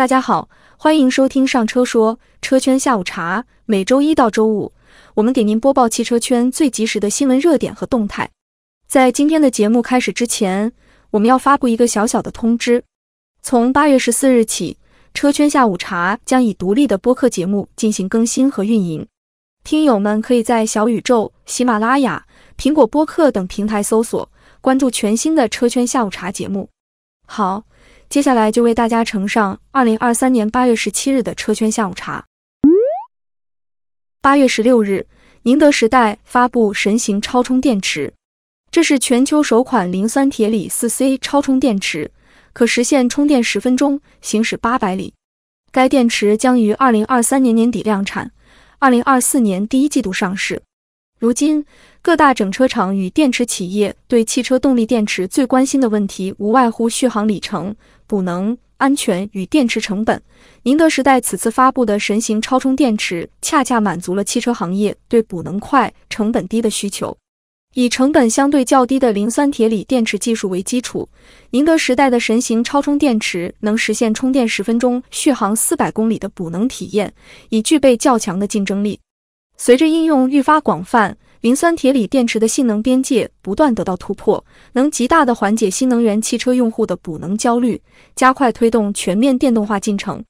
大家好，欢迎收听上车说车圈下午茶。每周一到周五，我们给您播报汽车圈最及时的新闻热点和动态。在今天的节目开始之前，我们要发布一个小小的通知：从八月十四日起，车圈下午茶将以独立的播客节目进行更新和运营。听友们可以在小宇宙、喜马拉雅、苹果播客等平台搜索关注全新的车圈下午茶节目。好。接下来就为大家呈上二零二三年八月十七日的车圈下午茶。八月十六日，宁德时代发布神行超充电池，这是全球首款磷酸铁锂四 C 超充电池，可实现充电十分钟，行驶八百里。该电池将于二零二三年年底量产，二零二四年第一季度上市。如今，各大整车厂与电池企业对汽车动力电池最关心的问题，无外乎续航里程。补能、安全与电池成本，宁德时代此次发布的神行超充电池，恰恰满足了汽车行业对补能快、成本低的需求。以成本相对较低的磷酸铁锂电池技术为基础，宁德时代的神行超充电池能实现充电十分钟、续航四百公里的补能体验，已具备较强的竞争力。随着应用愈发广泛。磷酸铁锂电池的性能边界不断得到突破，能极大的缓解新能源汽车用户的补能焦虑，加快推动全面电动化进程。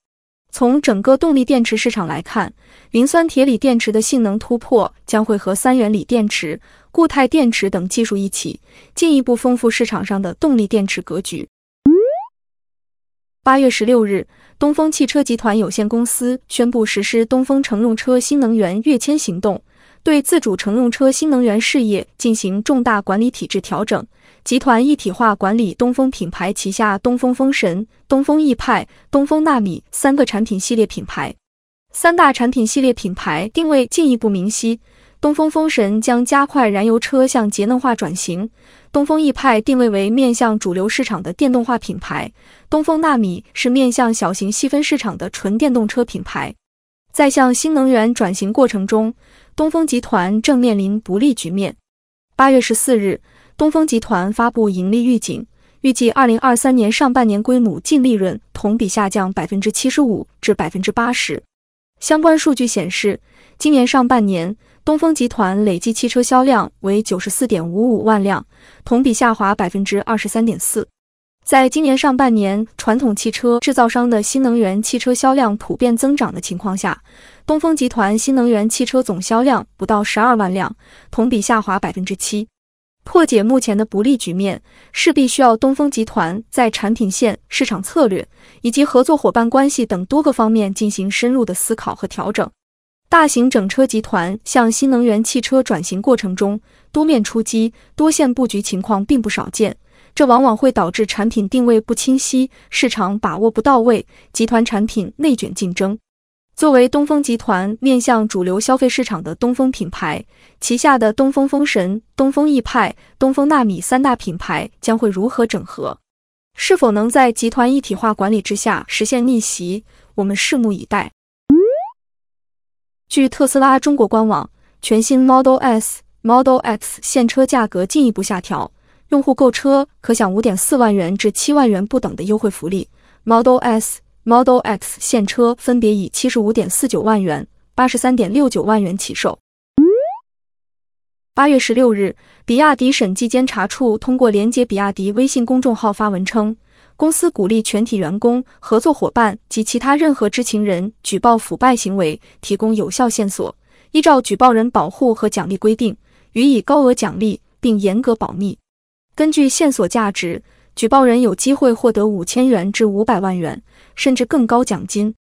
从整个动力电池市场来看，磷酸铁锂电池的性能突破将会和三元锂电池、固态电池等技术一起，进一步丰富市场上的动力电池格局。八月十六日，东风汽车集团有限公司宣布实施东风乘用车新能源跃迁行动。对自主乘用车新能源事业进行重大管理体制调整，集团一体化管理东风品牌旗下东风风神、东风奕派、东风纳米三个产品系列品牌。三大产品系列品牌定位进一步明晰，东风风神将加快燃油车向节能化转型，东风奕派定位为面向主流市场的电动化品牌，东风纳米是面向小型细分市场的纯电动车品牌。在向新能源转型过程中，东风集团正面临不利局面。八月十四日，东风集团发布盈利预警，预计二零二三年上半年规模净利润同比下降百分之七十五至百分之八十。相关数据显示，今年上半年东风集团累计汽车销量为九十四点五五万辆，同比下滑百分之二十三点四。在今年上半年，传统汽车制造商的新能源汽车销量普遍增长的情况下，东风集团新能源汽车总销量不到十二万辆，同比下滑百分之七。破解目前的不利局面，势必需要东风集团在产品线、市场策略以及合作伙伴关系等多个方面进行深入的思考和调整。大型整车集团向新能源汽车转型过程中，多面出击、多线布局情况并不少见。这往往会导致产品定位不清晰，市场把握不到位，集团产品内卷竞争。作为东风集团面向主流消费市场的东风品牌，旗下的东风风神、东风奕派、东风纳米三大品牌将会如何整合？是否能在集团一体化管理之下实现逆袭？我们拭目以待。据特斯拉中国官网，全新 Model S、Model X 现车价格进一步下调。用户购车可享五点四万元至七万元不等的优惠福利，Model S、Model X 现车分别以七十五点四九万元、八十三点六九万元起售。八月十六日，比亚迪审计监察处通过连接比亚迪微信公众号发文称，公司鼓励全体员工、合作伙伴及其他任何知情人举报腐败行为，提供有效线索，依照举报人保护和奖励规定，予以高额奖励，并严格保密。根据线索价值，举报人有机会获得五千元至五百万元，甚至更高奖金。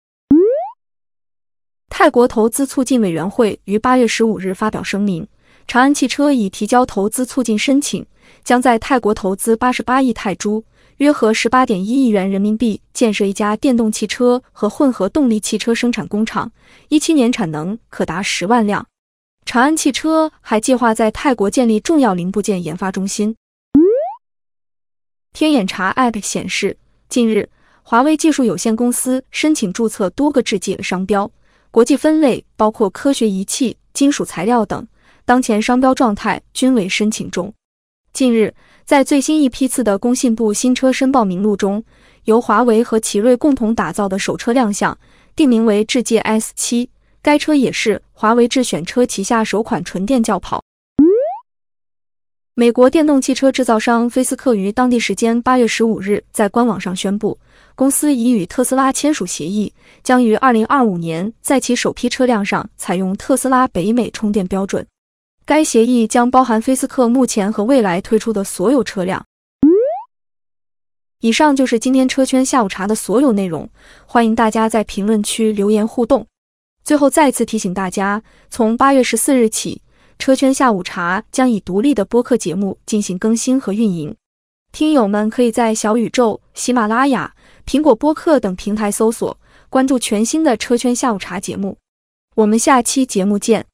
泰国投资促进委员会于八月十五日发表声明，长安汽车已提交投资促进申请，将在泰国投资八十八亿泰铢（约合十八点一亿元人民币）建设一家电动汽车和混合动力汽车生产工厂，一七年产能可达十万辆。长安汽车还计划在泰国建立重要零部件研发中心。天眼查 App 显示，近日，华为技术有限公司申请注册多个制剂商标，国际分类包括科学仪器、金属材料等，当前商标状态均为申请中。近日，在最新一批次的工信部新车申报名录中，由华为和奇瑞共同打造的首车亮相，定名为智界 S7。该车也是华为智选车旗下首款纯电轿跑。美国电动汽车制造商菲斯克于当地时间八月十五日在官网上宣布，公司已与特斯拉签署协议，将于二零二五年在其首批车辆上采用特斯拉北美充电标准。该协议将包含菲斯克目前和未来推出的所有车辆。以上就是今天车圈下午茶的所有内容，欢迎大家在评论区留言互动。最后再次提醒大家，从八月十四日起。车圈下午茶将以独立的播客节目进行更新和运营，听友们可以在小宇宙、喜马拉雅、苹果播客等平台搜索关注全新的车圈下午茶节目。我们下期节目见。